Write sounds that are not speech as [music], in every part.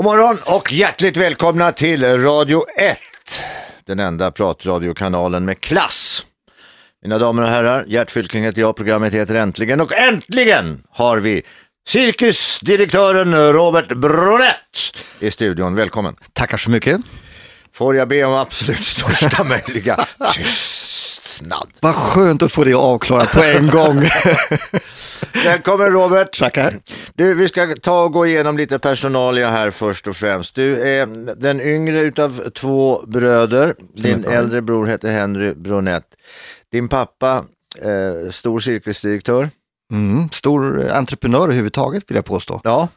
God morgon och hjärtligt välkomna till Radio 1. Den enda pratradiokanalen med klass. Mina damer och herrar, Gert Fylking heter jag, programmet heter Äntligen och äntligen har vi cirkusdirektören Robert Bronett i studion. Välkommen. Tackar så mycket. Får jag be om absolut största [laughs] möjliga tystnad. Vad skönt att få det avklarat på en gång. [laughs] Välkommen Robert. Tackar. Du, vi ska ta och gå igenom lite personalia här först och främst. Du är den yngre utav två bröder. Din äldre bror heter Henry Bronett. Din pappa, eh, stor cirkusdirektör. Mm, stor entreprenör överhuvudtaget vill jag påstå. Ja,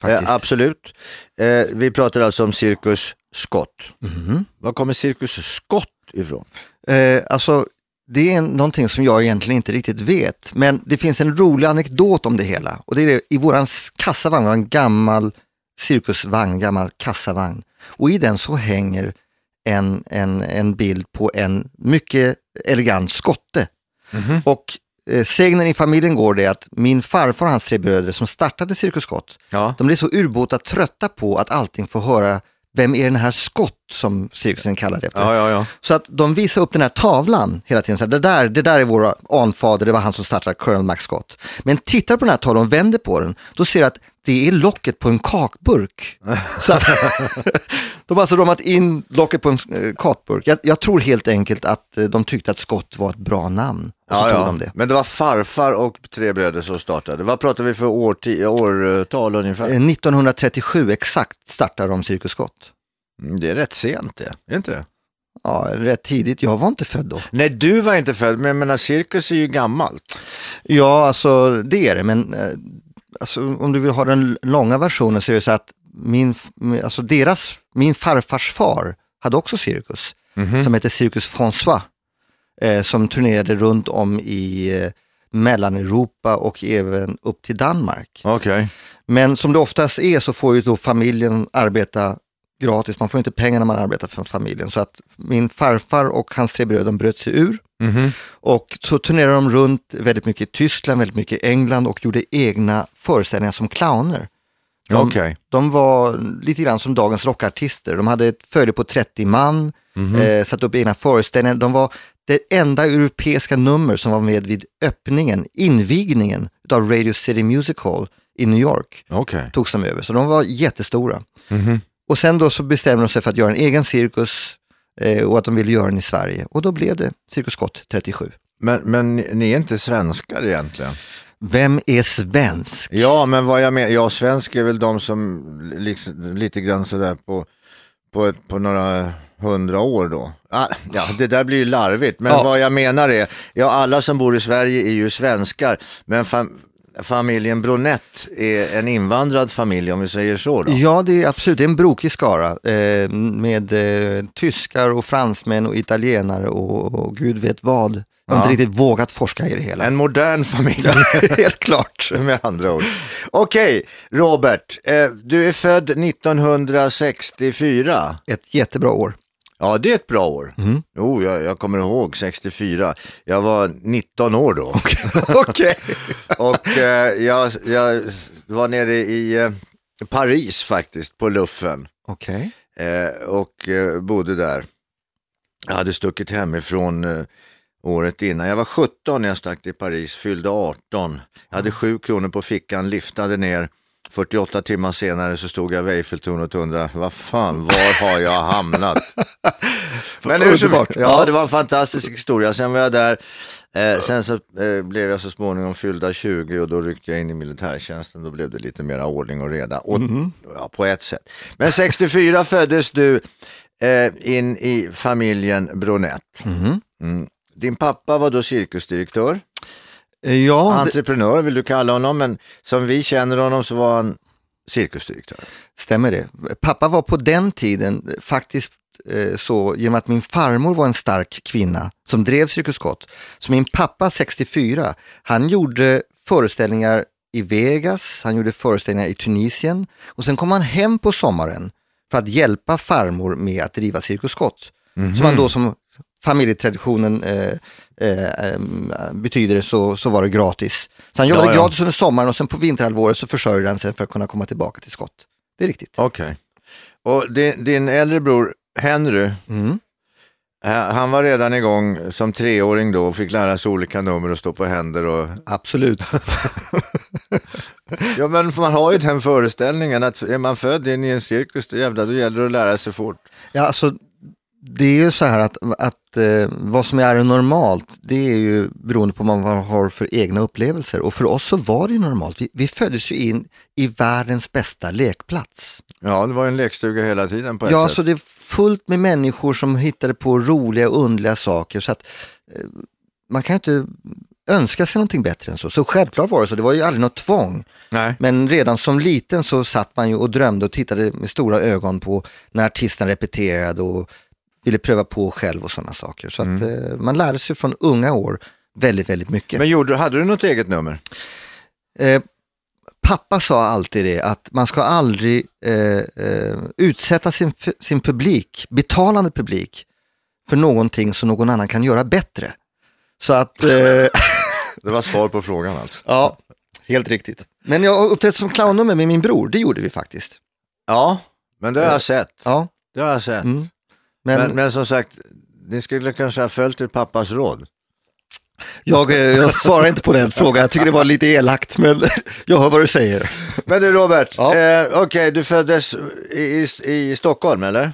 Faktiskt. eh, absolut. Eh, vi pratar alltså om Cirkus Scott. Mhm. Var kommer Cirkus Scott ifrån? Eh, alltså, det är någonting som jag egentligen inte riktigt vet. Men det finns en rolig anekdot om det hela. Och det är det, i våran s- kassavagn, en gammal cirkusvagn, gammal kassavagn. Och i den så hänger en, en, en bild på en mycket elegant skotte. Och eh, sägnen i familjen går det att min farfar och hans tre bröder som startade Cirkus Scott, Ja. de blir så urbota trötta på att allting får höra vem är den här Scott som cirkusen kallar det efter. Ja, ja, ja. Så att de visar upp den här tavlan hela tiden. Så här, det, där, det där är våra anfader, det var han som startade Colonel Max Scott. Men tittar på den här tavlan och vänder på den, då ser du att det är locket på en kakburk. [laughs] Så att, de har alltså ramat in locket på en eh, kakburk. Jag, jag tror helt enkelt att eh, de tyckte att Scott var ett bra namn. Och så Ja, tog ja. de det. Men det var farfar och tre bröder som startade. Vad pratar vi för årti- årtal ungefär? Eh, 1937 exakt startade de Cirkus Scott. Mm, Det är rätt sent det, är det inte det? Ja, rätt tidigt. Jag var inte född då. Nej, du var inte född, men jag menar cirkus är ju gammalt. Ja, alltså det är det, men eh, alltså, om du vill ha den långa versionen så är det så att min, alltså deras, min farfars far hade också cirkus som heter Cirkus François eh, som turnerade runt om i eh, Mellaneuropa och även upp till Danmark. Okej. Men som det oftast är så får ju då familjen arbeta gratis, man får inte pengar när man arbetar för familjen. Så att min farfar och hans tre bröder de bröt sig ur och så turnerade de runt väldigt mycket i Tyskland, väldigt mycket i England och gjorde egna föreställningar som clowner. De, Okej. de var lite grann som dagens rockartister. De hade ett följe på 30 man, eh, satt upp egna föreställningar. De var det enda europeiska nummer som var med vid öppningen, invigningen av Radio City Music Hall i New York Okej. togs de över. Så de var jättestora. Och sen då så bestämde de sig för att göra en egen cirkus eh, och att de ville göra den i Sverige. Och då blev det Cirkus Scott 37. Men, men ni är inte svenskar egentligen? Vem är svensk? Ja, men vad jag menar, ja, svensk är väl de som liksom, lite grann sådär på, på, på några hundra år då. Ah, ja, det där blir ju larvigt, men Ja. vad jag menar är, ja, alla som bor i Sverige är ju svenskar, men fam familjen Bronett är en invandrad familj om vi säger så då. Ja, det är absolut det är en brokig skara eh, med eh, tyskar och fransmän och italienare och, och gud vet vad. Jag har Ja. inte riktigt vågat forska i det hela. En modern familj. [laughs] Helt klart. med andra ord. Okej, Robert, eh, du är född 1964. Ett jättebra år. Ja, det är ett bra år. Jo, jag, jag kommer ihåg 64. Jag var 19 år då. [laughs] Okej. Och eh, jag, jag var nere i eh, Paris faktiskt, på luffen. Okej. Eh, och eh, bodde där. Jag hade stuckit hemifrån eh, året innan. Jag var 17 när jag stack till Paris, fyllde 18. Jag hade 7 kronor på fickan, liftade ner. 48 timmar senare så stod jag vid Eiffeltornet och undrade, vad fan, var har jag hamnat? [laughs] Men Underbart. ja, det var en fantastisk historia. Sen var jag där, eh, sen så eh, blev jag så småningom fyllda 20 och då ryckte jag in i militärtjänsten. Då blev det lite mera ordning och reda, och, ja, på ett sätt. Men 64 föddes du eh, in i familjen Bronett. Mm. Din pappa var då cirkusdirektör, Eh, Ja, det entreprenör vill du kalla honom, men som vi känner honom så var han cirkusdirektör. stämmer det. Pappa var på den tiden faktiskt eh, så, genom att min farmor var en stark kvinna som drev Cirkus Scott, så min pappa 64, han gjorde föreställningar i Vegas, han gjorde föreställningar i Tunisien och sen kom han hem på sommaren för att hjälpa farmor med att driva Cirkus Scott. Som han då som familjetraditionen eh, eh, betyder så, så var det gratis. Så han jobbade Ja, ja. gratis under sommaren och sen på vinterhalvåret så försörjde han sig för att kunna komma tillbaka till Scott. det är riktigt. Okej. Och din, din äldre bror Henry, Mm. eh, han var redan igång som treåring då och fick lära sig olika nummer och stå på händer och Absolut. [laughs] Ja men man har ju den föreställningen att är man född in i en cirkus, då jävlar då gäller det att lära sig fort. Ja, alltså, det är ju så här att, att eh, vad som är normalt, det är ju beroende på vad man har för egna upplevelser. Och för oss så var det ju normalt. Vi, vi föddes ju in i världens bästa lekplats. Ja, det var en lekstuga hela tiden på ett Ja, sätt. så det är fullt med människor som hittade på roliga och underliga saker. Så att eh, man kan ju inte önska sig någonting bättre än så. Så självklart var det så, det var ju aldrig något tvång. Nej. Men redan som liten så satt man ju och drömde och tittade med stora ögon på när artisterna repeterade och ville pröva på själv och sådana saker. Så att eh, man lärde sig från unga år väldigt, väldigt mycket. Men gjorde, hade du något eget nummer? Eh, pappa sa alltid det att man ska aldrig eh, eh, utsätta sin, sin publik, betalande publik, för någonting som någon annan kan göra bättre. Så att, eh, [laughs] Det var svar på frågan alltså. ja, helt riktigt. Men jag har uppträtt som clownnummer med min bror, det gjorde vi faktiskt. Ja, men det har jag sett. Ja, Det har jag sett. Mm. Men, Men, men som sagt, ni skulle kanske ha följt er pappas råd. Jag, eh, jag svarar inte på den frågan, jag tycker det var lite elakt, men [laughs] jag hör vad du säger. Men du Robert, Ja. eh, okej du föddes i, i, Stockholm eller?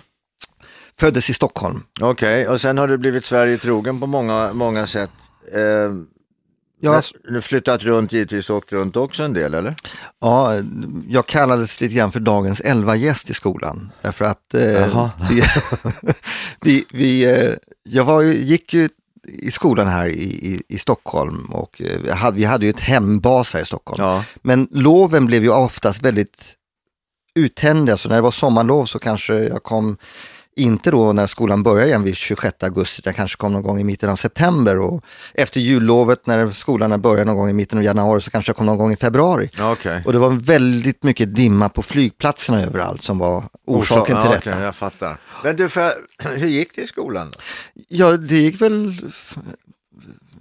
Föddes i Stockholm. Okej, och sen har du blivit Sverige trogen på många, många sätt. Eh, Jag, Du flyttat runt givetvis och åkt runt också en del eller? ja, jag kallades lite grann för dagens elva gäst i skolan. Därför att eh, vi, [laughs] vi, vi, eh, jag var, gick ju i skolan här i, i, i Stockholm och eh, vi hade, vi hade ju ett hembas här i Stockholm. Ja. Men loven blev ju oftast väldigt uttända, så när det var sommarlov så kanske jag kom inte då när skolan börjar igen vid 26 augusti, jag kanske kom någon gång i mitten av september och efter jullovet när skolan börjar någon gång i mitten av januari så kanske jag kom någon gång i februari. Okej. Och det var väldigt mycket dimma på flygplatserna överallt som var orsaken till ja, detta. okej, jag fattar. Men du, för, [clears throat] hur gick det i skolan? Ja, det gick väl,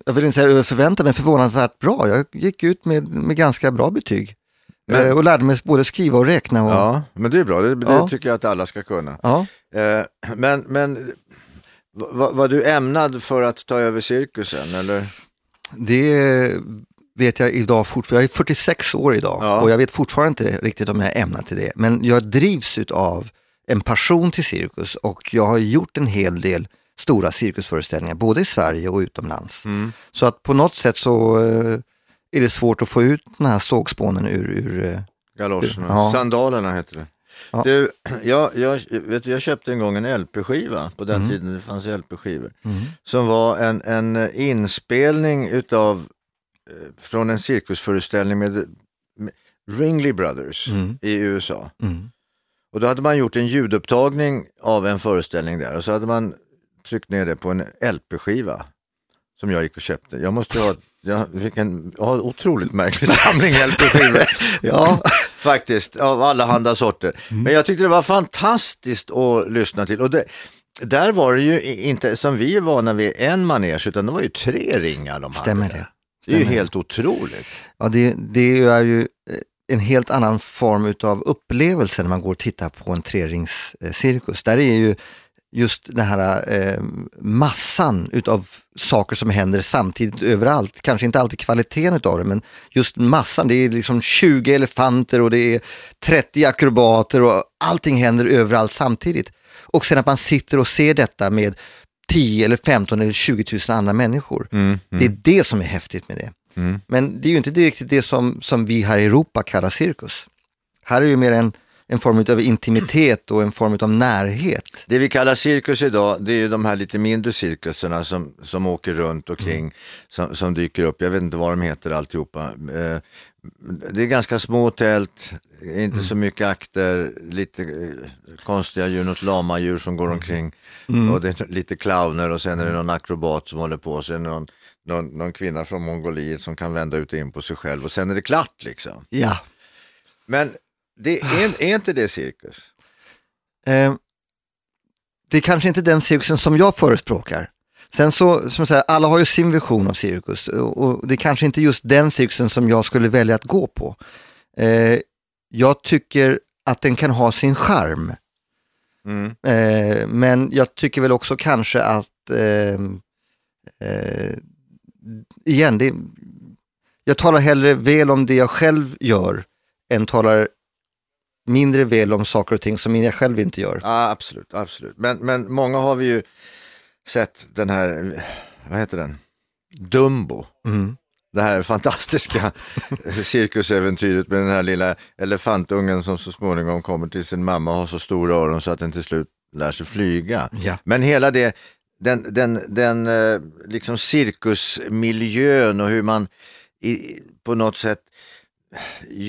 jag vill inte säga över förväntan, men förvånansvärt bra. Jag gick ut med, med ganska bra betyg. Men- Eh, och lärde mig både skriva och räkna. Och, Ja, men det är bra. Det, det Ja. tycker jag att alla ska kunna. ja. Eh, men men var, var du ämnad för att ta över cirkusen eller? Det vet jag idag fortfarande. Jag är 46 år idag Ja. och jag vet fortfarande inte riktigt om jag är ämnad till det. Men jag drivs av en passion till cirkus och jag har gjort en hel del stora cirkusföreställningar både i Sverige och utomlands. Mm. Så att på något sätt så eh, är det svårt att få ut den här sågspånen ur, ur eh, Galoscherna, Ja. sandalerna heter det. Ja. Du, [clears throat] jag, jag, vet du, jag köpte en gång en LP-skiva, på den Mm. tiden det fanns LP-skivor, som var en, en inspelning utav, eh, från en cirkusföreställning med, med Ringley Brothers Mm. i USA. Mm. Och då hade man gjort en ljudupptagning av en föreställning där och så hade man tryckt ner det på en LP-skiva som jag gick och köpte. Jag måste ha, jag fick en, jag har en otroligt märklig samling LP-skivor. [laughs] Ja, Faktiskt, av alla handa sorter. Men jag tyckte det var fantastiskt att lyssna till. Och det, där var det ju inte som vi är vana vid en manege, utan det var ju tre ringar de Stämmer hade. det. Det är ju helt otroligt. ja det, det är ju eh, en helt annan form av upplevelse när man går och tittar på en treringscirkus. Där är ju just den här eh, massan utav saker som händer samtidigt överallt. Kanske inte alltid kvaliteten utav det, men just massan. Det är liksom 20 elefanter och det är 30 akrobater och allting händer överallt samtidigt. Och sen att man sitter och ser detta med 10 eller 15 eller 20 000 andra människor. Det är det som är häftigt med det. Mm. Men det är ju inte riktigt det som, som vi här i Europa kallar cirkus. Här är ju mer en, en form av intimitet och en form av närhet. Det vi kallar cirkus idag, det är ju de här lite mindre cirkusarna som, som åker runt omkring, som, som dyker upp. Jag vet inte vad de heter alltihopa. Eh, Det är ganska små tält, inte så mycket akter, lite eh, konstiga djur, något lamadjur som går omkring. Och det är lite clowner och sen är det någon akrobat som håller på. Och sen är någon, någon, någon kvinna från Mongoliet som kan vända ut och in på sig själv och sen är det klart liksom. Ja. Men det är, är inte det cirkus? Eh, det är kanske inte den cirkusen som jag förespråkar. Sen så, som jag säger, alla har ju sin vision av cirkus och det är kanske inte just den cirkusen som jag skulle välja att gå på. Eh, jag tycker att den kan ha sin charm. Mm. Eh, men jag tycker väl också kanske att, eh, eh, igen, det, jag talar hellre väl om det jag själv gör än talar mindre väl om saker och ting som jag själv inte gör. Ja, absolut, absolut. Men, men många har vi ju sett den här, vad heter den? Dumbo. Mm. Det här fantastiska [laughs] cirkusäventyret med den här lilla elefantungen som så småningom kommer till sin mamma och har så stora öron så att den till slut lär sig flyga. Ja. Men hela det, den, den, den eh, liksom cirkusmiljön och hur man i, på något sätt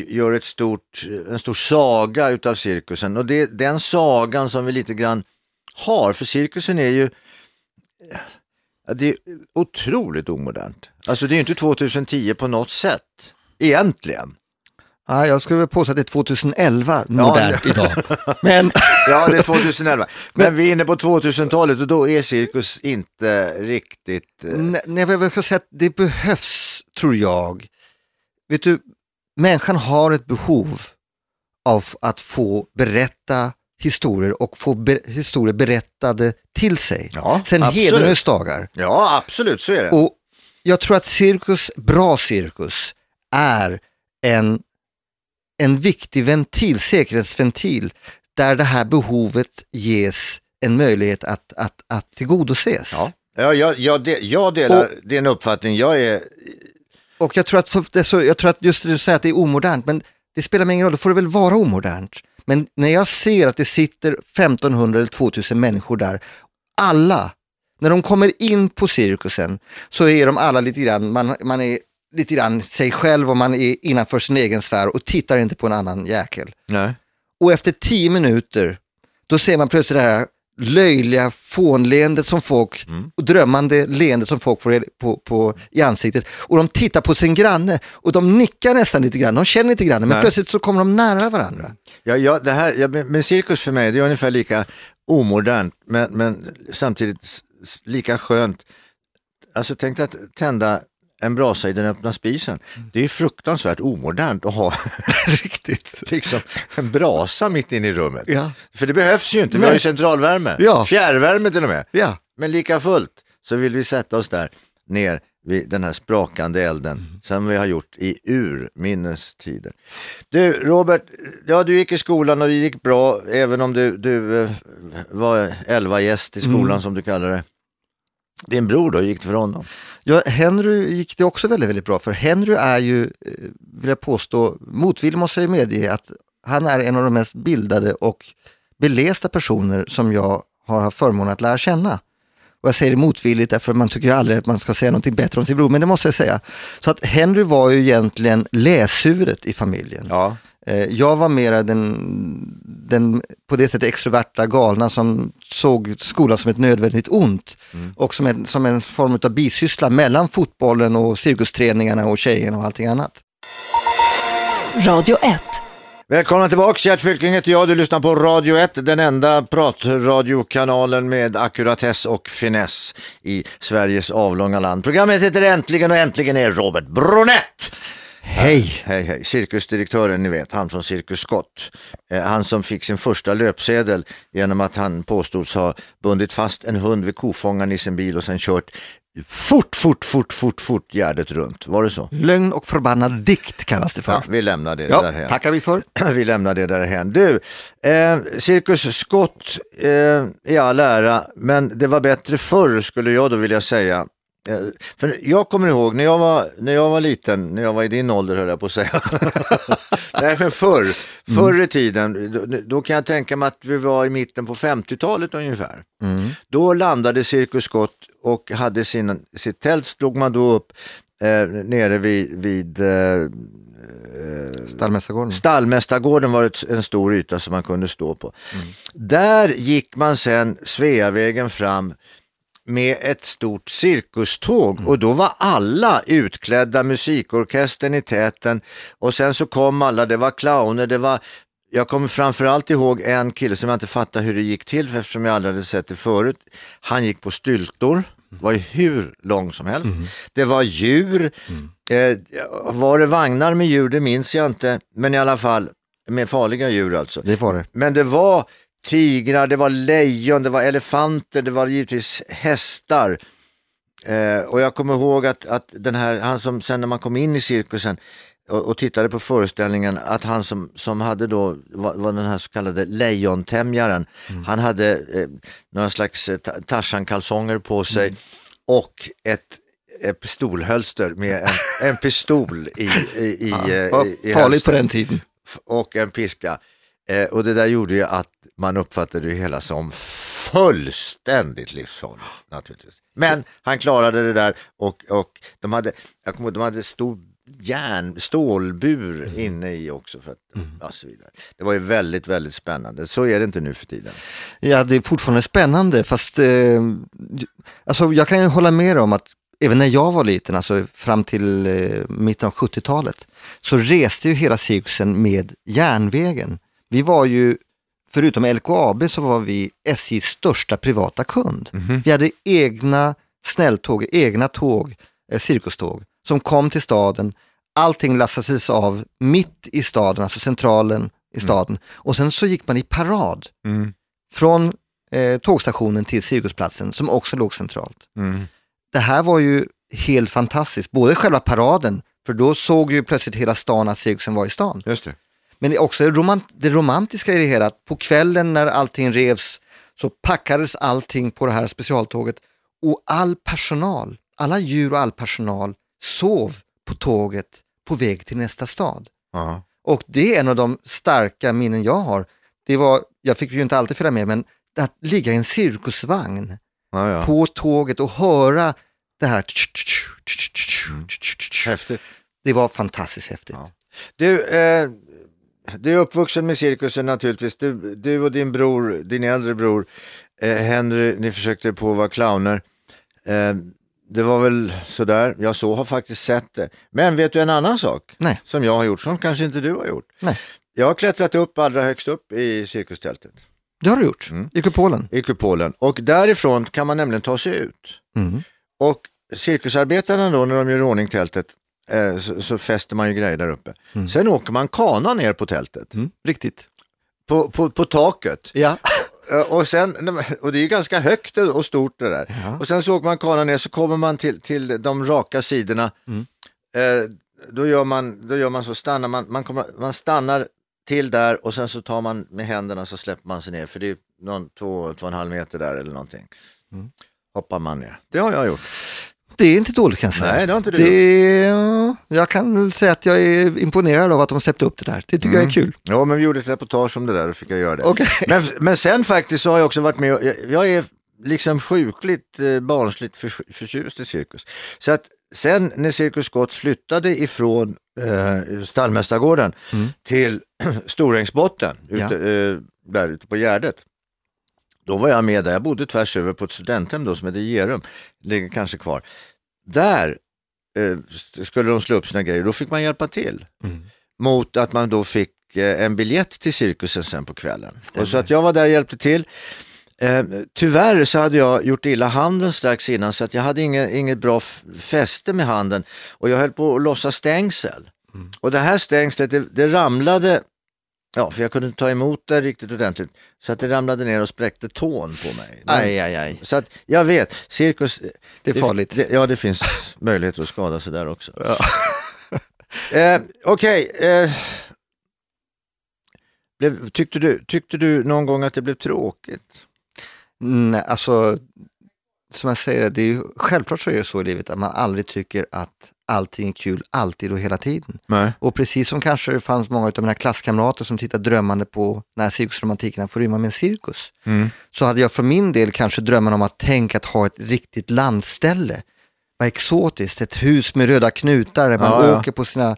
gör ett stort, en stor saga utav cirkusen och det är den sagan som vi lite grann har, för cirkusen är ju ja, det är otroligt omodernt. Alltså det är ju inte 2010 på något sätt, egentligen. Ja, jag skulle väl påstå att det är 2011 modernt idag. Men, [laughs] Ja, det är 2011. Men vi är inne på 2000-talet och då är cirkus inte riktigt... eh, nej, vad jag ska säga att det behövs, tror jag. Vet du, människan har ett behov av att få berätta historier och få be historier berättade till sig. Ja, Sen hedernös dagar. Ja, absolut, så är det. Och jag tror att cirkus, bra cirkus, är en, en viktig ventil, säkerhetsventil, där det här behovet ges en möjlighet att, att, att tillgodoses. Ja, ja jag, jag, de, jag delar din uppfattning. Jag är... Och jag tror, att, så, det så, jag tror att just det du säger att det är omodernt, men det spelar mig ingen roll, då får det väl vara omodernt. Men när jag ser att det sitter 1500 eller 2000 människor där, alla, när de kommer in på cirkusen så är de alla lite grann, man, man är lite grann sig själv och man är innanför sin egen sfär och tittar inte på en annan jäkel. Nej. Och efter tio minuter, då ser man plötsligt det här löjliga fånleendet som folk, och drömmande leendet som folk får på, på, i ansiktet. Och de tittar på sin granne och de nickar nästan lite grann, de känner lite grann, men Nej. plötsligt så kommer de nära varandra. Ja, ja, det här, ja, men cirkus för mig det är ungefär lika omodernt men, men samtidigt lika skönt. Alltså tänk att tända en brasa i den öppna spisen. Det är ju fruktansvärt omodernt att ha [laughs] Riktigt. [laughs] liksom, en brasa mitt inne i rummet. Ja. För det behövs ju inte, vi har ju centralvärme, Ja. fjärrvärme till och med. Ja. Men lika fullt så vill vi sätta oss där ner vid den här sprakande elden som vi har gjort i urminnes tider. Du Robert, ja du gick i skolan och det gick bra även om du, du eh, var elva gäst i skolan som du kallar det. Din bror då, gick det för honom? Ja, Henry gick det också väldigt, väldigt bra för. Henry är ju, eh, vill jag påstå, motvilligt måste jag medge att han är en av de mest bildade och belästa personer som jag har haft förmånen att lära känna. Och jag säger det motvilligt därför man tycker ju aldrig att man ska säga någonting bättre om sin bror, men det måste jag säga. Så att Henry var ju egentligen läshuvudet i familjen. Ja, Jag var mera den, den på det sättet extroverta galna som såg skolan som ett nödvändigt ont och som en, som en form av bisyssla mellan fotbollen och cirkusträningarna och tjejerna och allting annat. Radio 1. Välkomna tillbaka, Gert Fylking heter jag. Du lyssnar på Radio 1, den enda pratradiokanalen med ackuratess och finess i Sveriges avlånga land. Programmet heter Äntligen och äntligen är Robert Bronett. Hej! Hej hej, cirkusdirektören ni vet, han från Cirkus Scott. Eh, han som fick sin första löpsedel genom att han påstods ha bundit fast en hund vid kofångaren i sin bil och sen kört fort, fort, fort, fort, fort Gärdet runt. Var det så? Lögn och förbannad dikt kallas det för. Ja, vi lämnar det Ja, därhän. tackar vi för. [clears throat] Vi lämnar det därhän. Du, eh, Cirkus Scott eh, i all ära, men det var bättre förr skulle jag då vilja säga. Eh, för jag kommer ihåg när jag, var, när jag var liten, när jag var i din ålder höll jag på att säga. [laughs] Nej men förr, förr i tiden, då, då kan jag tänka mig att vi var i mitten på 50-talet ungefär. Då landade Cirkus Scott och hade sin, sitt tält slog man då upp eh, nere vid, vid eh, Stallmästargården. Stallmästargården var ett, en stor yta som man kunde stå på. Där gick man sen Sveavägen fram med ett stort cirkuståg och då var alla utklädda, musikorkestern i täten och sen så kom alla, det var clowner, det var jag kommer framförallt ihåg en kille som jag inte fattar hur det gick till eftersom jag aldrig hade sett det förut. Han gick på styltor, var ju hur lång som helst. Det var djur, eh, var det vagnar med djur det minns jag inte, men i alla fall med farliga djur alltså. Det var det. Men det var tigrar, det var lejon, det var elefanter, det var givetvis hästar. Eh, och jag kommer ihåg att, att den här, han som sen när man kom in i cirkusen och, och tittade på föreställningen, att han som, som hade då, var, var den här så kallade lejontämjaren, han hade eh, några slags eh, ta- Tarzan-kalsonger på sig och ett, ett pistolhölster med en, [laughs] en pistol i, i, i, eh, Vad i, i farligt på den tiden. och en piska. Eh, och det där gjorde ju att man uppfattade det hela som fullständigt livsfarligt naturligtvis. Men han klarade det där och, och de hade, jag kommer ihåg, de hade stor järn, stålbur Mm. inne i också. För att, ja, så vidare. Det var ju väldigt, väldigt spännande. Så är det inte nu för tiden. Ja, det är fortfarande spännande fast eh, alltså, jag kan ju hålla med om att även när jag var liten, alltså fram till eh, mitten av 70-talet, så reste ju hela cirkusen med järnvägen. Vi var ju, förutom LKAB så var vi SJs största privata kund. Vi hade egna snälltåg, egna tåg, eh, cirkuståg som kom till staden. Allting lastades av mitt i staden, alltså centralen i staden. Och sen så gick man i parad från eh, tågstationen till cirkusplatsen som också låg centralt. Det här var ju helt fantastiskt, både själva paraden, för då såg ju plötsligt hela stan att cirkusen var i stan. Just det. Men det är också romant det romantiska i det hela, att på kvällen när allting revs så packades allting på det här specialtåget och all personal, alla djur och all personal sov på tåget på väg till nästa stad. Ja. Och det är en av de starka minnen jag har. Det var, jag fick ju inte alltid följa med, men att ligga i en cirkusvagn Ja, ja. på tåget och höra det här. Häftigt. Det var fantastiskt häftigt. Ja. Du, eh, du är uppvuxen med cirkusen naturligtvis. Du, du och din bror, din äldre bror eh, Henry, ni försökte på att vara clowner. Eh, det var väl sådär, jag så har faktiskt sett det. Men vet du en annan sak Nej. som jag har gjort, som kanske inte du har gjort? Nej. Jag har klättrat upp allra högst upp i cirkustältet, Det har du gjort, i kupolen. i kupolen. Och därifrån kan man nämligen ta sig ut. Mm. Och cirkusarbetarna då när de gör ordning tältet eh, så, så fäster man ju grejer där uppe. Sen åker man kana ner på tältet, Mm. Riktigt. på, på, på taket. Ja. [laughs] Eh, Och, sen, och det är ganska högt och stort det där. Och sen så åker man kanan ner så kommer man till, till de raka sidorna. Eh, då, gör man, då gör man så, stannar man, man, kommer, man stannar till där och sen så tar man med händerna så släpper man sig ner för det är någon två, två och en halv meter där eller någonting. Hoppar man ner. Det har jag gjort. Det är inte dåligt kan jag säga. Nej, det har inte du det, Jag kan säga att jag är imponerad av att de släppte upp det där. Det tycker jag är kul. Ja, men vi gjorde ett reportage om det där och fick jag göra det. Okej. Men, men sen faktiskt så har jag också varit med och, jag, jag är liksom sjukligt eh, barnsligt för, förtjust i cirkus. Så att sen när Cirkus Scott flyttade ifrån eh, Stallmästargården till [clears throat] Storängsbotten, ute, eh, där ute på Gärdet. Då var jag med där, jag bodde tvärs över på ett studenthem då som heter Gerum, ligger kanske kvar. Där eh, skulle de slå upp sina grejer, då fick man hjälpa till. Mot att man då fick eh, en biljett till cirkusen sen på kvällen. Och så att jag var där och hjälpte till. Eh, tyvärr så hade jag gjort illa handen strax innan så att jag hade inget, inget bra fäste med handen och jag höll på att lossa stängsel. Och det här stängslet det, det ramlade, ja för jag kunde inte ta emot det riktigt ordentligt, så att det ramlade ner och spräckte tån på mig. Men- Aj, aj, aj. så att jag vet, cirkus, Det är farligt. Det, ja, det finns [laughs] möjligheter att skada sig där också. [laughs] eh, Okej, eh, blev- tyckte, du, tyckte du någon gång att det blev tråkigt? Nej, alltså, som jag säger, det är ju, självklart så är det så i livet att man aldrig tycker att allting är kul alltid och hela tiden. Nej. Och precis som kanske det fanns många av mina klasskamrater som tittade drömmande på när cirkusromantikerna får rymma med en cirkus, så hade jag för min del kanske drömmen om att tänka att ha ett riktigt landställe. Vad exotiskt, ett hus med röda knutar där man Ja, ja. åker på sina,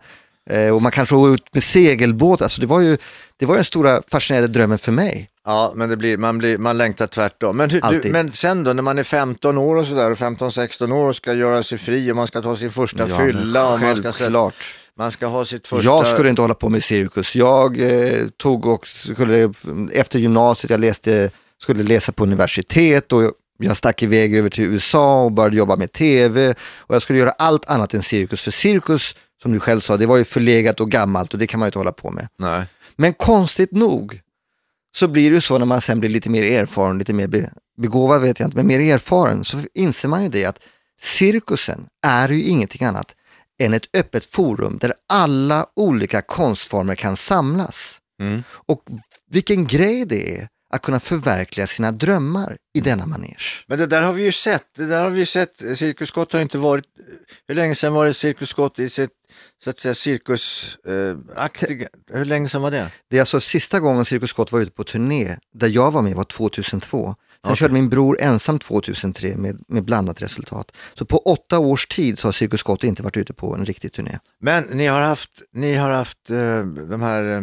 eh, och man kanske åker ut med segelbåt. Alltså det var ju det var den stora fascinerande drömmen för mig. Ja, men det blir, man, blir, man längtar tvärtom. Men, hur, du, men sen då när man är 15 år och sådär, 15-16 år och ska göra sig fri och man ska ta sin första Ja, fylla och man ska, självklart. man ska ha sitt första... Jag skulle inte hålla på med cirkus. Jag eh, tog och skulle, efter gymnasiet, jag läste, skulle läsa på universitet och jag stack iväg över till USA och började jobba med tv och jag skulle göra allt annat än cirkus. För cirkus, som du själv sa, det var ju förlegat och gammalt och det kan man ju inte hålla på med. Nej. Men konstigt nog så blir det ju så när man sen blir lite mer erfaren, lite mer be, begåvad vet jag inte, men mer erfaren så inser man ju det att cirkusen är ju ingenting annat än ett öppet forum där alla olika konstformer kan samlas. Mm. Och vilken grej det är att kunna förverkliga sina drömmar i denna manege. Men det där har vi ju sett. Det där har vi sett. Cirkus Scott har inte varit... Hur länge sedan var det Cirkus Scott i sitt så att säga cirkusaktiga... hur länge sedan var det? Det är alltså sista gången Cirkus Scott var ute på turné, där jag var med var 2002. Sen Okej. körde min bror ensam 2003 med, med blandat resultat. Så på åtta års tid så har Cirkus Scott inte varit ute på en riktig turné. Men ni har haft, ni har haft eh, de här, eh,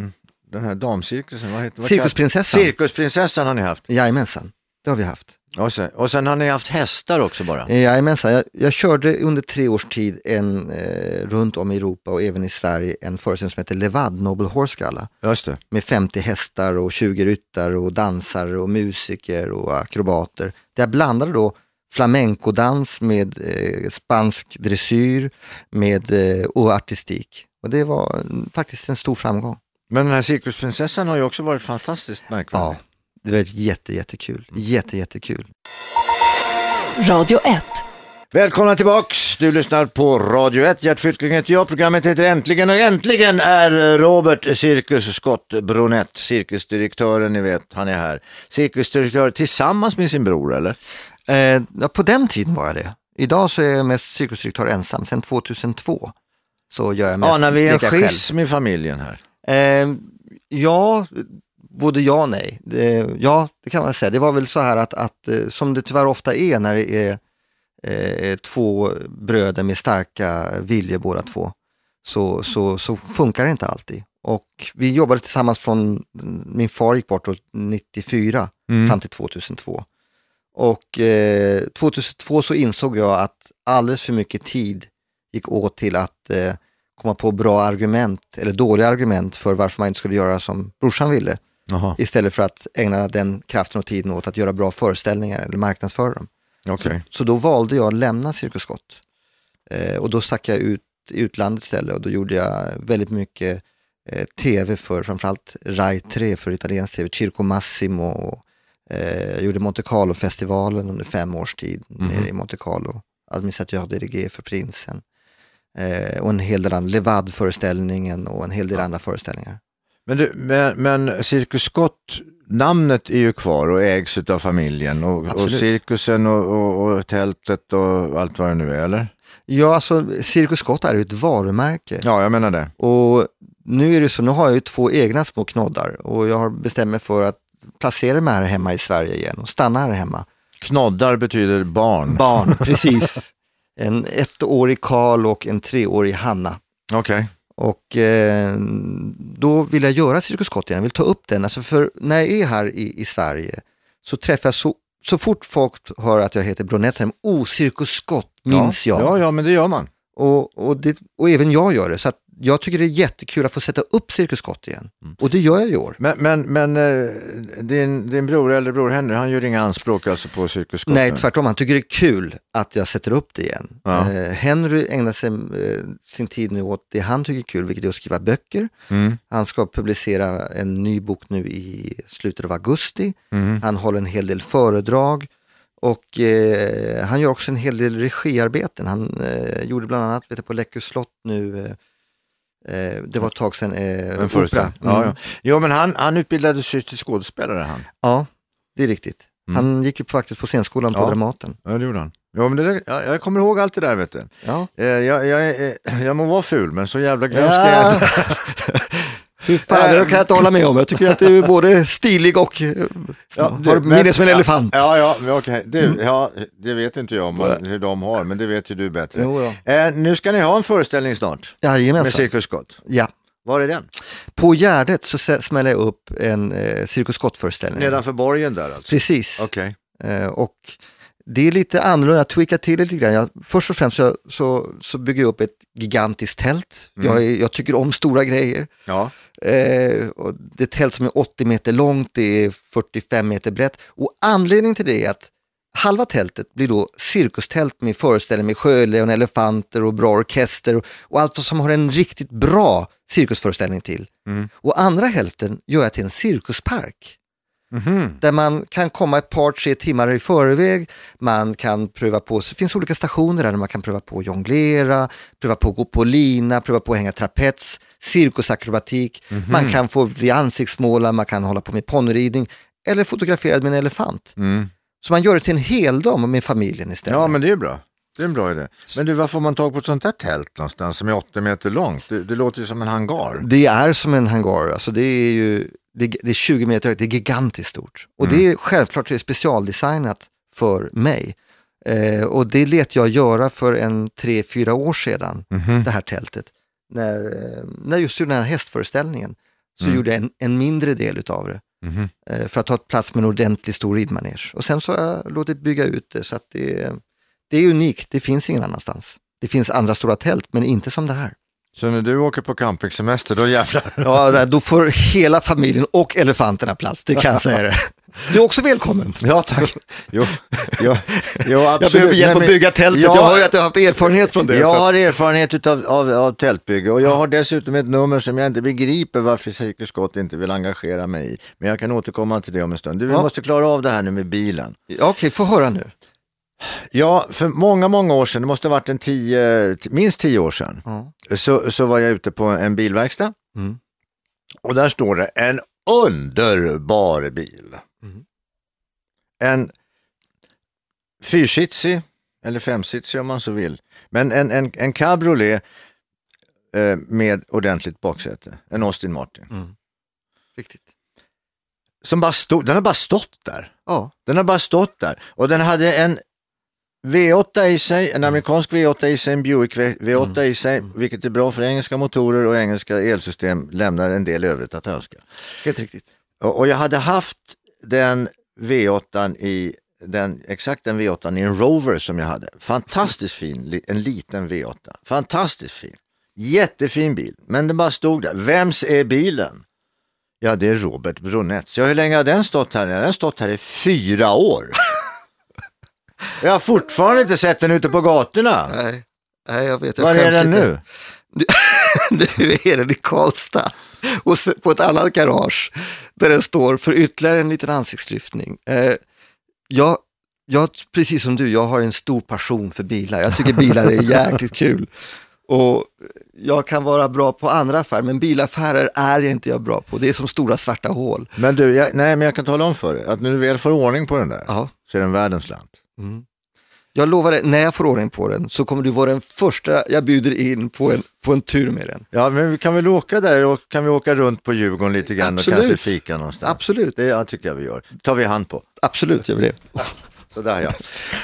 den här damcirkusen, vad heter Cirkusprinsessan. Cirkusprinsessan har ni haft. Jajamensan, det har vi haft. Och sen, och sen har ni haft hästar också bara. Eh, Jajamensan, jag, jag körde under tre års tid en, eh, runt om i Europa och även i Sverige en föreställning som heter Levad, Noble Horse Gala. Just det. med 50 hästar och 20 ryttare och dansare och musiker och akrobater. Där jag blandade då flamencodans med eh, spansk dressyr med, eh, och artistik. Och det var mm, faktiskt en stor framgång. Men den här cirkusprinsessan har ju också varit fantastiskt märkvärdig. Ja, det var jätte, jättekul. Jätte, jättekul. Radio 1. Välkomna tillbaks, du lyssnar på Radio 1, Gert Fylking heter jag, programmet heter Äntligen och äntligen är Robert Cirkus Scott Bronett, cirkusdirektören, ni vet, han är här. Cirkusdirektör tillsammans med sin bror eller? Eh, ja, på den tiden var jag det. Idag så är jag mest cirkusdirektör ensam, sen 2002. Så gör jag mest Anar vi en själv. schism i familjen här? Eh, ja, både ja och nej. Det, ja, det kan man säga. Det var väl så här att, att eh, som det tyvärr ofta är när det är eh, två bröder med starka viljor båda två, så, så, så funkar det inte alltid. Och vi jobbade tillsammans från, min far gick bort då 94 fram till 2002. Och eh, 2002 så insåg jag att alldeles för mycket tid gick åt till att eh, komma på bra argument eller dåliga argument för varför man inte skulle göra som brorsan ville. Jaha, Istället för att ägna den kraften och tiden åt att göra bra föreställningar eller marknadsföra dem. okej. Så då valde jag att lämna Cirkus Scott. Eh, och då stack jag ut i utlandet istället och då gjorde jag väldigt mycket eh, tv för framförallt Rai 3 för italiensk tv, Circo Massimo. Och, eh, jag gjorde Monte Carlo-festivalen under fem års tid nere i Monte Carlo. Administratör DDG för Prinsen. Eh, och en hel del andra, Levad-föreställningen och en hel del andra föreställningar. Men, du, men, men Cirkus Scott, namnet är ju kvar och ägs av familjen och, och cirkusen och, och, och tältet och allt vad det nu är, eller? Ja, alltså Cirkus Scott är ju ett varumärke. Ja, jag menar det. Och nu är det så, nu har jag ju två egna små knoddar och jag har bestämt mig för att placera mig här hemma i Sverige igen och stanna här hemma. Knoddar betyder barn. Barn, [laughs] precis. En ettårig Karl och en treårig Hanna. Okej. Och eh, då vill jag göra Cirkus Scott igen, jag vill ta upp den. Alltså för när jag är här i, i Sverige så träffar jag så, så fort folk hör att jag heter Bronett, säger de, oh Cirkus Scott minns ja. jag. Ja, ja, men det gör man. Och, och, det, och även jag gör det. Så att jag tycker det är jättekul att få sätta upp Cirkus Scott igen. Och det gör jag i år. Men, men, men eh, din, din bror eller bror Henry, han gör inga anspråk alltså på Cirkus Scott? Nej, tvärtom. Han tycker det är kul att jag sätter upp det igen. Ja. Eh, Henry ägnar sig, eh, sin tid nu åt det han tycker är kul, vilket är att skriva böcker. Mm. Han ska publicera en ny bok nu i slutet av augusti. Mm. Han håller en hel del föredrag och eh, han gör också en hel del regiarbeten. Han eh, gjorde bland annat vet jag, på Läckö slott nu, det var ett tag sedan, eh, En opera. Mm. Ja, ja. Men han, han utbildade sig till skådespelare han. Ja, det är riktigt. Han gick ju faktiskt på scenskolan på Mm. Ja. Dramaten. Ja, det gjorde han. Ja, men det jag, jag kommer ihåg allt det där vet du. Ja. Eh, jag, jag, är- jag må vara ful, men så jävla glömsk är jag Ja. inte. [laughs] Fy fan, det kan jag inte hålla med om. Jag tycker att du är både stilig och eh, Ja, du, har minne som en elefant. Ja, ja, men okej. Du, ja, det vet inte jag om hur de har, men det vet ju du bättre. Jo då. Eh, nu ska ni ha en föreställning snart med Jajamensan. Cirkus Scott. Ja. Var är den? På Gärdet så smäller jag upp en eh, Cirkus Scott-föreställning. Nedanför borgen där alltså? Precis. Okej. Eh, och det är lite annorlunda, jag tweakar till det lite grann. Jag, först och främst så, så, så bygger jag upp ett gigantiskt tält. Mm. Jag, jag tycker om stora grejer. Ja. Eh, och det är ett tält som är 80 meter långt, det är 45 meter brett. Och anledningen till det är att halva tältet blir då cirkustält med föreställning med sjölejon, elefanter och bra orkester och, och allt som har en riktigt bra cirkusföreställning till. Och andra hälften gör jag till en cirkuspark. Mhm. Där man kan komma ett par, tre timmar i förväg. Man kan pröva på, det finns olika stationer där man kan pröva på att jonglera, pröva på att gå på lina, pröva på att hänga trapets, cirkusakrobatik. Man kan få bli ansiktsmålad, man kan hålla på med ponnyridning eller fotograferad med en elefant. Mm. Så man gör det till en heldag med familjen istället. Ja, men det är bra. Det är en bra idé. Men du, var får man tag på ett sånt där tält någonstans som är 80 meter långt? Det, det låter ju som en hangar. Det är som en hangar, alltså det är ju det, det är 20 meter högt, det är gigantiskt stort. Och Mm. det är självklart det är specialdesignat för mig. Eh, och det lät jag göra för en tre, fyra år sedan, Mhm. det här tältet. När, eh, när just den här hästföreställningen så Mm. gjorde jag en, en mindre del utav det. Mhm. Eh, för att ta plats med en ordentlig stor ridmanege. Och sen så har jag låtit bygga ut det så att det, det är unikt, det finns ingen annanstans. Det finns andra stora tält men inte som det här. Så när du åker på campingsemester, då jävlar. Ja, då får hela familjen och elefanterna plats, det kan jag säga det. Du är också välkommen. Ja, tack. Jo, jo, jo Jag absolut. behöver hjälp att bygga tältet, Ja, jag hör ju att har haft erfarenhet från det. Jag så- har erfarenhet utav, av, av tältbygge och jag har dessutom ett nummer som jag inte begriper varför Cirkus Scott inte vill engagera mig i. Men jag kan återkomma till det om en stund. Du, vi Ja. måste klara av det här nu med bilen. Ja, Okej, få höra nu. Ja, för många, många år sedan, det måste ha varit en tio, minst tio år sedan, Ja. så, så var jag ute på en bilverkstad. Mm. Och där står det en underbar bil. Mm. En fyrsitsig, eller femsitsig om man så vill. Men en, en, en cabriolet eh, med ordentligt baksäte, en Austin Martin. Riktigt. Som bara stod, den har bara stått där. Ja, Den har bara stått där och den hade en V8 i sig, en amerikansk V8 i sig, en Buick V- V8 i sig, vilket är bra för engelska motorer och engelska elsystem lämnar en del övrigt att önska. helt riktigt. Och, och jag hade haft den V8 i den, exakt den V8 i en Rover som jag hade. Fantastiskt fin, en liten V8. Fantastiskt fin. Jättefin bil, men den bara stod där. Vems är bilen? Ja, det är Robert Brunetts. Ja, hur länge har den stått här? Den har stått här i fyra år. [laughs] Jag har fortfarande inte sett den ute på gatorna. Nej, nej jag vet. Jag Var är den lite. nu? [laughs] Nu är den i Karlstad och på ett annat garage där den står för ytterligare en liten ansiktslyftning. Eh, jag, jag, precis som du, jag har en stor passion för bilar. Jag tycker bilar är jäkligt [laughs] kul. Och jag kan vara bra på andra affärer, men bilaffärer är jag inte jag bra på. Det är som stora svarta hål. Men du, jag, nej men jag kan tala om för dig att när du väl får ordning på den där Ja. så är den världens slant. Jag lovar dig, när jag får ordning på den så kommer du vara den första jag bjuder in på en, på en tur med den. Ja, men vi kan väl åka där och kan vi åka runt på Djurgården lite grann Absolut. och kanske fika någonstans. Absolut. Det ja, tycker jag vi gör. tar vi hand på. Absolut, gör vi det. Sådär ja.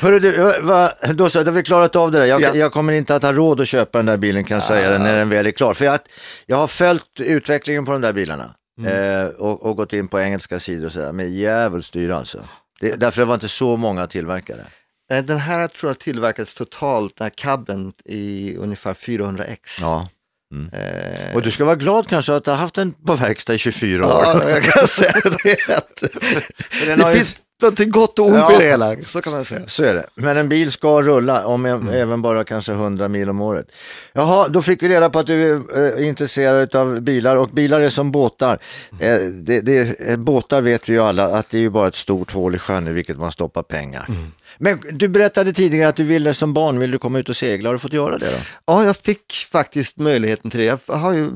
Hörru du, eh, va, då så, då har vi klarat av det där. Jag, Ja. jag kommer inte att ha råd att köpa den där bilen kan jag säga det, när den väl är klar. För jag, jag har följt utvecklingen på de där bilarna eh, och, och gått in på engelska sidor och sådär, med djävulsdyr alltså. Det, därför det var inte så många tillverkare. Eh, Den här tror jag tillverkades totalt, den här cabben, i ungefär 400x. Ja. Eh, Och du ska vara glad kanske att du har haft den på verkstad i 24 år. ja, jag kan säga det. [laughs] Det finns någonting gott och ont Ja. det hela, så kan man säga. Så är det. Men en bil ska rulla, om jag, även bara kanske 100 mil om året. Jaha, då fick vi reda på att du är eh, intresserad av bilar och bilar är som båtar. Eh, det, det, eh, båtar vet vi ju alla att det är ju bara ett stort hål i sjön i vilket man stoppar pengar. Men du berättade tidigare att du ville som barn ville du komma ut och segla. Har du fått göra det då? Ja, jag fick faktiskt möjligheten till det. Jag har ju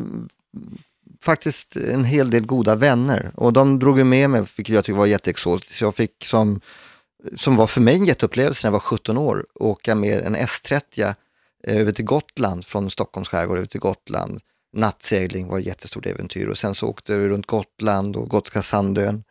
faktiskt en hel del goda vänner och de drog ju med mig, vilket jag tyckte var jätteexotiskt. Jag fick som, som var för mig en jätteupplevelse när jag var 17 år, åka med en S30 eh, över till Gotland, från Stockholms skärgård över till Gotland. Nattsegling var ett jättestort äventyr och sen så åkte vi runt Gotland och Gotska Sandön.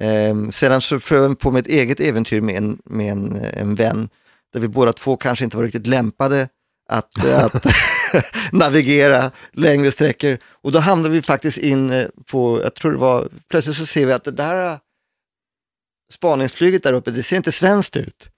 Ehm, sedan så prövade jag på med ett eget äventyr med en, med en, eh, en vän där vi båda två kanske inte var riktigt lämpade att, att [laughs] navigera längre sträckor. Och då hamnade vi faktiskt in eh, på, jag tror det var, plötsligt så ser vi att det där eh, spaningsflyget där uppe, det ser inte svenskt ut.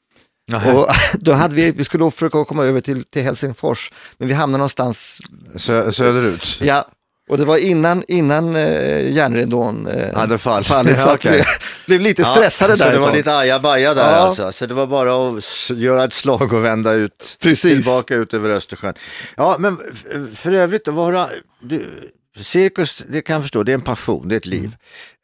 Och [laughs] då hade vi, vi skulle försöka komma över till, till Helsingfors, men vi hamnade någonstans, Sö söderut? ja, och det var innan, innan eh, järnridån eh, Hade fallit. fallit, så att [laughs] vi [laughs] blev lite stressade så där det ett var lite ajabaja där Ja. alltså. Så det var bara att göra ett slag och vända ut Precis. tillbaka ut över Östersjön. Ja, men för övrigt, vad har du, cirkus, det kan jag förstå, det är en passion, det är ett liv.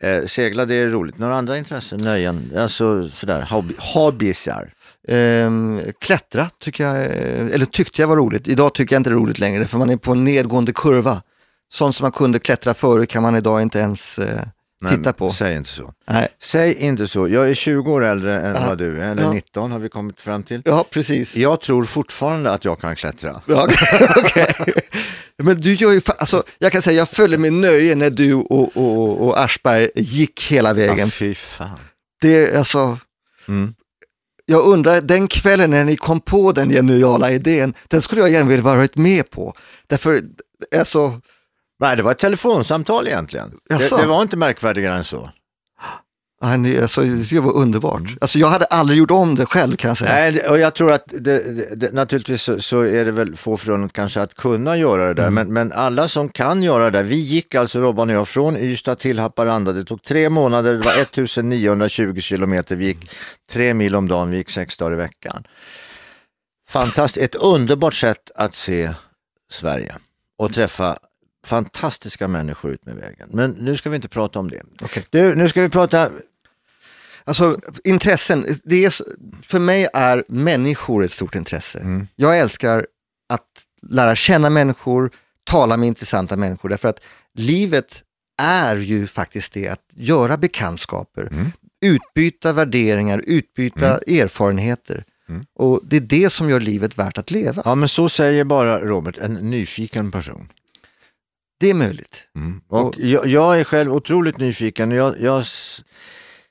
Mm. Eh, segla, det är roligt. Några andra intressen, nöjen, alltså sådär, hobby, hobbysar. Ehm, klättra tycker jag, eh, eller tyckte jag var roligt. Idag tycker jag inte det är roligt längre för man är på en nedgående kurva. Sånt som man kunde klättra förut kan man idag inte ens eh, Men titta på. Säg inte så. Nej. Säg inte så. Jag är 20 år äldre än Ja. vad du är, eller Ja. 19 har vi kommit fram till. Ja, precis. Jag tror fortfarande att jag kan klättra. Ja, [laughs] okej. Men du gör ju, alltså, jag kan säga jag följde med nöje när du och, och, och Aschberg gick hela Ja, vägen. fy fan. Det, alltså, Mm. jag undrar, den kvällen när ni kom på den geniala idén, den skulle jag gärna vilja varit med på. Därför, alltså, Nej, det var ett telefonsamtal egentligen. Det, det var inte märkvärdigare än så. ni, alltså det var underbart. Alltså, jag hade aldrig gjort om det själv kan jag säga. Nej, och jag tror att det, det, naturligtvis så, så är det väl få förunnat kanske att kunna göra det där, men, men alla som kan göra det där, vi gick alltså Robban och jag från Ystad till Haparanda, det tog tre månader, det var [laughs] 1920 kilometer, vi gick tre mil om dagen, vi gick sex dagar i veckan. Fantastiskt, ett underbart sätt att se Sverige och träffa fantastiska människor ut med vägen. Men nu ska vi inte prata om det. Okej. Du, nu ska vi prata, Alltså intressen, det är, för mig är människor ett stort intresse. Mm. Jag älskar att lära känna människor, tala med intressanta människor därför att livet är ju faktiskt det att göra bekantskaper, Mm. utbyta värderingar, utbyta erfarenheter. Mm. Och det är det som gör livet värt att leva. ja men så säger bara Robert, en nyfiken person. Det är möjligt. Och Och- jag, jag är själv otroligt nyfiken jag, jag,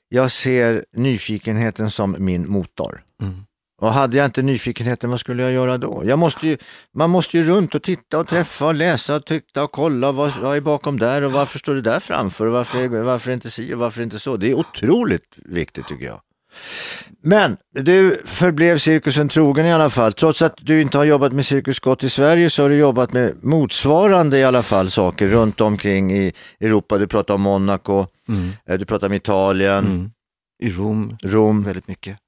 jag ser nyfikenheten som min motor. Mm. Och hade jag inte nyfikenheten, vad skulle jag göra då? Jag måste ju, man måste ju runt och titta och träffa och läsa och titta och kolla vad, vad är bakom där och varför står det där framför och varför, varför inte si och varför inte så. Det är otroligt viktigt tycker jag. Men du förblev cirkusen trogen i alla fall. Trots att du inte har jobbat med Cirkus Scott i Sverige så har du jobbat med motsvarande i alla fall saker runt omkring i Europa. Du pratar om Monaco, eh, du pratar om Italien, Mm. I Rom, Rom. väldigt mycket.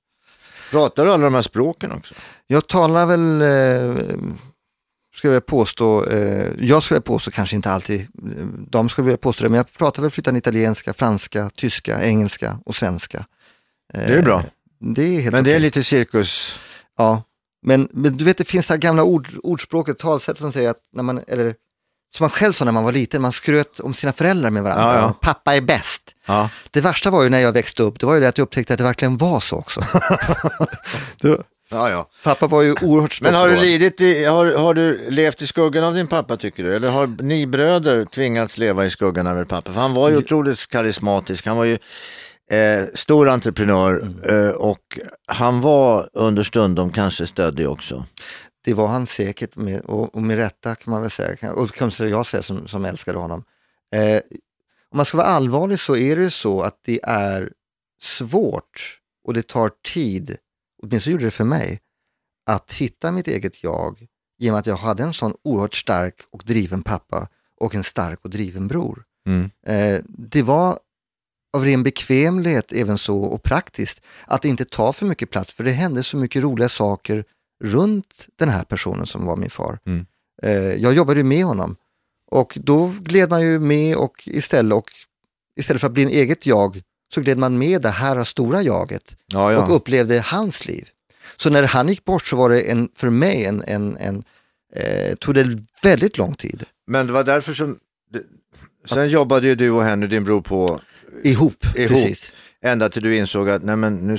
Pratar du alla de här språken också? Jag talar väl, eh, ska jag påstå, eh, jag skulle påstå kanske inte alltid, eh, de skulle vilja påstå det, men jag pratar väl flytande italienska, franska, tyska, engelska och svenska. Eh, Det är bra. Det är helt Men det är okej. lite cirkus. Ja, men, men du vet det finns det här gamla ord, ordspråket, talsättet som säger att när man, eller som man själv sa när man var liten, man skröt om sina föräldrar med varandra. Ja, ja. Pappa är bäst. Ja. Det värsta var ju när jag växte upp, det var ju det att jag upptäckte att det verkligen var så också. [laughs] Du, Ja, ja. pappa var ju oerhört Men har du, lidit i, har, har du levt i skuggan av din pappa tycker du? Eller har ni bröder tvingats leva i skuggan av er pappa? För han var ju otroligt karismatisk, han var ju eh, stor entreprenör eh, och han var understundom kanske stöddig också. Det var han säkert med, och, och med rätta kan man väl säga, och kanske jag säger som, som älskade honom. Eh, om man ska vara allvarlig så är det ju så att det är svårt och det tar tid, åtminstone gjorde det för mig, att hitta mitt eget jag genom att jag hade en sån oerhört stark och driven pappa och en stark och driven bror. Mm. Eh, det var av ren bekvämlighet även så och praktiskt att inte ta för mycket plats för det hände så mycket roliga saker runt den här personen som var min far. Mm. Eh, jag jobbade ju med honom och då gled man ju med och istället, och istället för att bli en eget jag så gled man med det här stora jaget Ja, ja. och upplevde hans liv. Så när han gick bort så var det en, för mig en, en, en eh, tog det väldigt lång tid. Men det var därför som, sen jobbade ju du och Henry, din bror, på Ihop, Ihop. precis. ända till du insåg att nej men nu,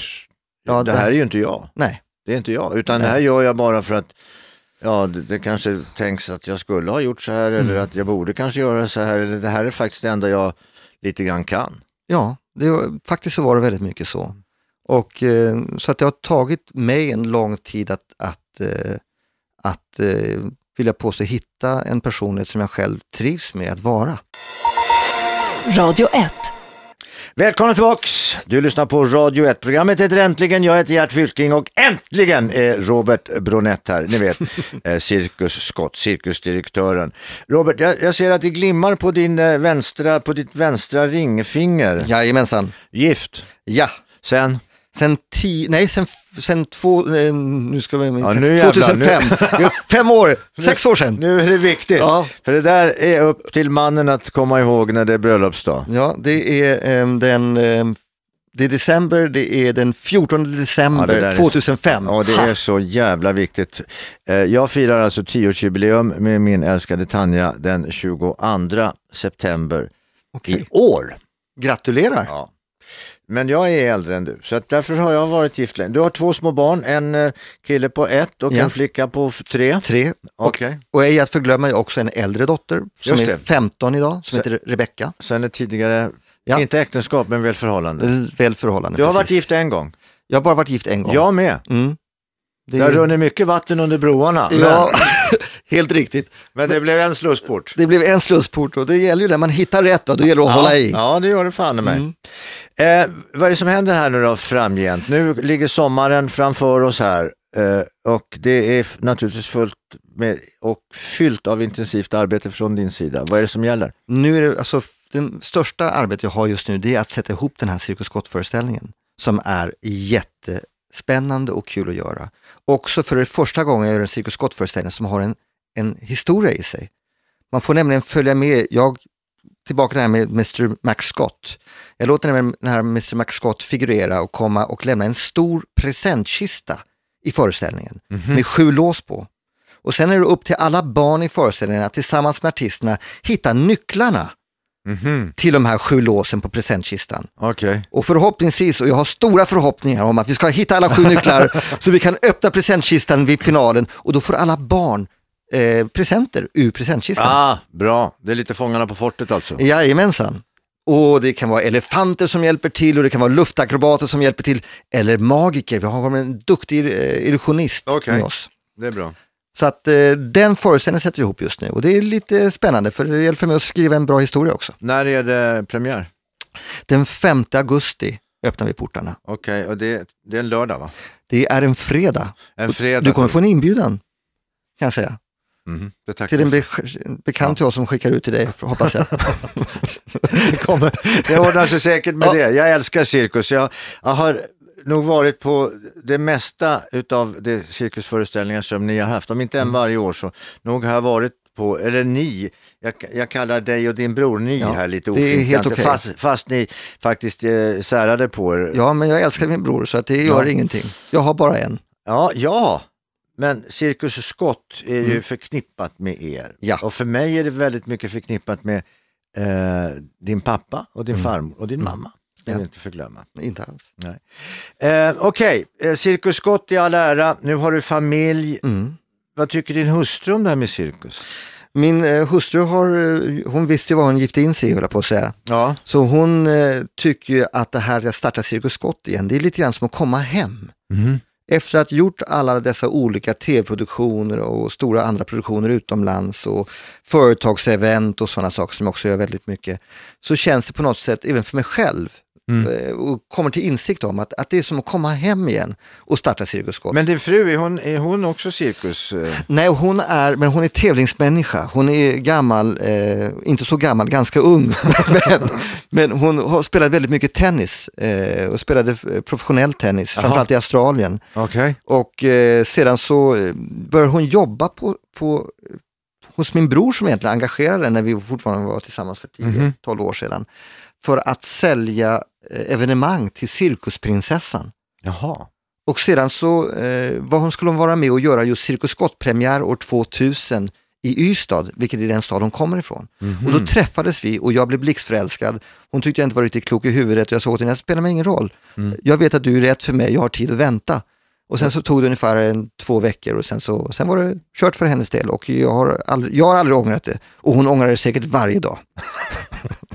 Ja, det det- här är ju inte jag. Nej, Det är inte jag, utan Nej. det här gör jag bara för att ja, det, det kanske tänks att jag skulle ha gjort så här eller Mm. att jag borde kanske göra så här eller det här är faktiskt det enda jag lite grann kan. Ja, det var, faktiskt så var det väldigt mycket så. Och, eh, så att det har tagit mig en lång tid att, att, eh, att eh, vill jag påstå, hitta en personlighet som jag själv trivs med att vara. Radio 1. Välkommen tillbaks! Du lyssnar på Radio 1. Programmet heter Äntligen. Jag heter Gert Fylking och äntligen är Robert Bronett här. Ni vet, [laughs] eh, Cirkus Scott, cirkusdirektören. Robert, jag, jag ser att det glimmar på, din, eh, vänstra, på ditt vänstra ringfinger. Jajamensan. Gift. Ja, Sen? Sen, tio, nej, sen, sen två, eh, nu ska vi, Ja, nu jävlar, 2005, Det är fem år, [laughs] sex år sedan. Nu är det viktigt, Ja. för det där är upp till mannen att komma ihåg när det är bröllopsdag. Ja, det är eh, den, eh, det är december, det är den 14 Ja, det december är- 2005. Ja, det är så jävla viktigt. Eh, Jag firar alltså 10-årsjubileum med min älskade Tanja den 22 september Okej. i år. Gratulerar. Ja. Men jag är äldre än du, så att därför har jag varit gift länge. Du har två små barn, en eh, kille på ett och Ja. en flicka på tre. Tre. Och, Okej. och ej att förglömma också en äldre dotter som är det. 15 idag, som Så- heter Rebecka. Sen är tidigare, Ja. inte äktenskap men väl förhållande. Väl förhållande. Du har precis. varit gift en gång. Jag har bara varit gift en gång. Jag med. Mm. Det Det har runnit mycket vatten under broarna. Ja, Men, [laughs] [laughs] helt riktigt. men det blev en slussport. Det blev en slussport och det gäller ju det, man hittar rätt då, då gäller det att hålla i. Ja, det gör det fan i mig. Mm. Eh, vad är det som händer här nu då framgent? Nu ligger sommaren framför oss här eh, och det är naturligtvis fullt med och fyllt av intensivt arbete från din sida. Vad är det som gäller? Nu är det, alltså, den största arbetet jag har just nu det är att sätta ihop den här Cirkus Scott-föreställningen som är jättespännande och kul att göra. Också för det första gången jag gör en Cirkus Scott-föreställning som har en, en historia i sig. Man får nämligen följa med, jag, tillbaka till det här med Mr Max Scott. Jag låter nämligen den här Mr Max Scott figurera och komma och lämna en stor presentkista i föreställningen med sju lås på. Och sen är det upp till alla barn i föreställningen att tillsammans med artisterna hitta nycklarna till de här sju låsen på presentkistan. Okej. Och förhoppningsvis, och jag har stora förhoppningar om att vi ska hitta alla sju nycklar [laughs] så vi kan öppna presentkistan vid finalen och då får alla barn eh, presenter ur presentkistan. Ah, bra. Det är lite Fångarna på fortet alltså. Jajamensan. Och det kan vara elefanter som hjälper till och det kan vara luftakrobater som hjälper till. Eller magiker, vi har en duktig eh, illusionist Okej. med oss. Det är bra. Så att eh, den föreställningen sätter vi ihop just nu och det är lite spännande för det hjälper mig att skriva en bra historia också. När är det premiär? Den 5 augusti öppnar vi portarna. Okej, och det, det är en lördag va? Det är en fredag. En fredag. Du kommer få en inbjudan, kan jag säga. Mhm, det Till en be- bekant till oss som skickar ut till dig, hoppas jag. [laughs] Det kommer. Det ordnar sig säkert med Ja. det. Jag älskar cirkus. Jag, jag har nog varit på det mesta utav de cirkusföreställningar som ni har haft. Om inte Mm. en varje år så nog har jag varit på, eller ni, jag, jag kallar dig och din bror ni Ja, här lite ofint. okej. fast, fast ni faktiskt eh, särade på er. Ja, men jag älskar min bror så att det gör Ja. ingenting. Jag har bara en. Ja, ja. Men Cirkus Scott är ju förknippat med er. Mm. Ja. Och för mig är det väldigt mycket förknippat med eh, din pappa och din farmor och din mamma. Ska Mm. Ja. vi inte förglömma. Inte alls. Eh, Okej, eh, Cirkus Scott i all ära. Nu har du familj. Mm. Vad tycker din hustru om det här med cirkus? Min eh, hustru har, eh, hon visste ju vad hon gifte in sig i, på att säga. Ja, Så hon eh, tycker ju att det här att starta Cirkus Scott igen, det är lite grann som att komma hem. Efter att ha gjort alla dessa olika tv-produktioner och stora andra produktioner utomlands och företagsevent och sådana saker som jag också gör väldigt mycket, så känns det på något sätt, även för mig själv, eh, och kommer till insikt om att, att det är som att komma hem igen och starta Cirkus Scott. men din fru, är hon, är hon också cirkus? eh? Nej, hon är, men hon är tävlingsmänniska. Hon är gammal, eh, inte så gammal, ganska ung. [laughs] men, men hon har spelat väldigt mycket tennis eh, och spelade eh, professionell tennis, framförallt i Australien. Okej. Och eh, sedan så började hon jobba på, på, hos min bror som egentligen engagerade när vi fortfarande var tillsammans för 10-12 år sedan. För att sälja eh, evenemang till Cirkusprinsessan. Jaha. Och sedan så eh, vad hon skulle hon vara med och göra just Cirkus Scott-premiär år 2000 i Ystad, vilket är den stad hon kommer ifrån. Och då träffades vi och jag blev blixtförälskad. Hon tyckte jag inte var riktigt klok i huvudet och jag sa åt henne, det spelar mig ingen roll. Jag vet att du är rätt för mig, jag har tid att vänta. Och sen så tog det ungefär en, två veckor och sen, så, sen var det kört för hennes del och jag har, aldrig, jag har aldrig ångrat det. Och hon ångrar det säkert varje dag. [laughs]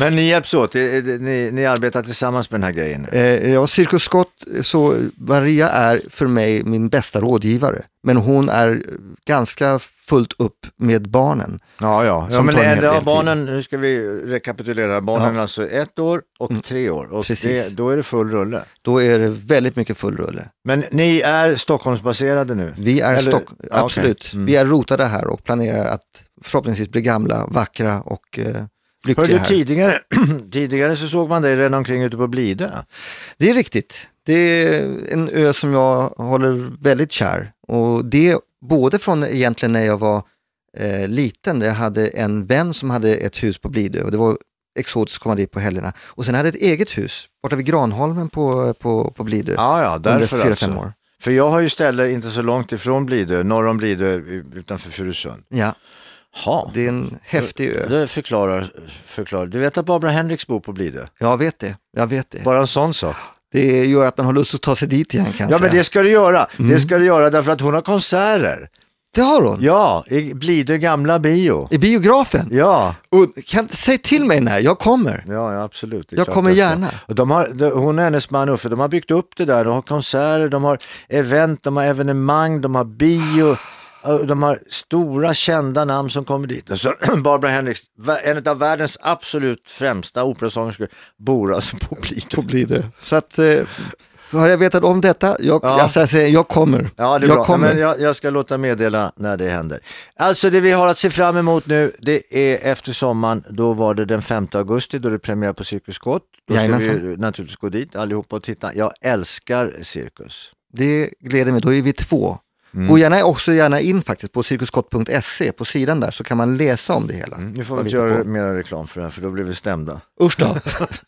Men ni hjälps åt, ni, ni arbetar tillsammans med den här grejen? Eh, ja, Cirkus Scott, så Maria är för mig min bästa rådgivare. Men hon är ganska fullt upp med barnen. Ja, ja. ja men är del barnen, nu ska vi rekapitulera, barnen är alltså ett år och tre år och Precis. det, då är det full rulle. Då är det väldigt mycket full rulle. Men ni är Stockholmsbaserade nu? Vi är Eller- Stock, ja, absolut. Mm. Vi är rotade här och planerar att förhoppningsvis bli gamla, vackra och eh, Hörde lyckliga du här. tidigare, [clears throat] tidigare så såg man dig redan omkring ute på Blidö. Det är riktigt. Det är en ö som jag håller väldigt kär. Och det både från egentligen när jag var eh, liten, jag hade en vän som hade ett hus på Blidö och det var exotiskt att komma dit på helgerna. Och sen hade jag ett eget hus borta vid Granholmen på, på, på Blidö Ja, ja, under därför fyra, alltså. fem år. För jag har ju ställe inte så långt ifrån Blidö, norr om Blidö utanför Furusund. Ja, Ha. det är en häftig ö. Det förklarar, förklarar. Du vet att Barbara Hendricks bor på Blidö? Jag vet det, jag vet det. Bara en sån sak. Det gör att man har lust att ta sig dit igen kan jag Ja men säga. det ska du göra. Det ska du göra därför att hon har konserter. Det har hon. Ja, i Blidö gamla bio. I biografen. Ja, Och kan, säg till mig när, jag kommer. ja, ja absolut. Jag kommer ska. gärna. Och de har, de, hon och hennes man Uffe, de har byggt upp det där. De har konserter, de har event, de har evenemang, de har bio. De har stora kända namn som kommer dit. Och så [clears throat] Barbara Hendricks, en av världens absolut främsta operasångerskor, bor alltså på Blidö. Då [laughs] blir det. Så att, eh, har jag vetat om detta, jag, Ja. jag, säger, säger, jag kommer. Ja, det är jag bra. kommer. Men jag, jag ska låta meddela när det händer. Alltså det vi har att se fram emot nu, det är efter sommaren, då var det den 5 augusti, då det premiär på Cirkus Scott. Då ska vi Jajamensan. ju naturligtvis gå dit allihopa och titta. Jag älskar cirkus. Det gläder mig, då är vi två. Mm. Gå gärna också gärna in faktiskt på cirkuskott.se, på sidan där, så kan man läsa om det hela. Nu får vi inte göra på. mera reklam för det här, för då blir vi stämda. Usch då.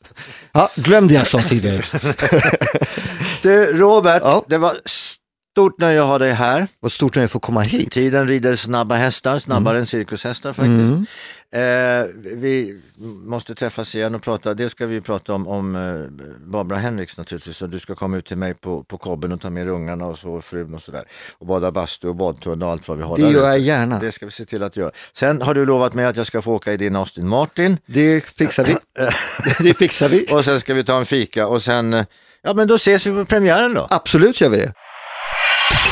[laughs] ja, glöm det jag sa [laughs] tidigare. Du, Robert, Ja. det var stort nöje att ha dig här. Vad stort nöje att få komma hit. Tiden rider snabba hästar, snabbare än cirkushästar faktiskt. Mm. Eh, vi måste träffas igen och prata, det ska vi prata om, om eh, Barbara Henriks naturligtvis. Och du ska komma ut till mig på, på kobben och ta med ungarna och så, och frun och sådär. Och bada bastu och badtunna och allt vad vi har Det där gör jag gärna. Det ska vi se till att göra. Sen har du lovat mig att jag ska få åka i din Austin Martin Det fixar vi. [laughs] det fixar vi. och sen ska vi ta en fika och sen, eh, ja men då ses vi på premiären då. Absolut gör vi det.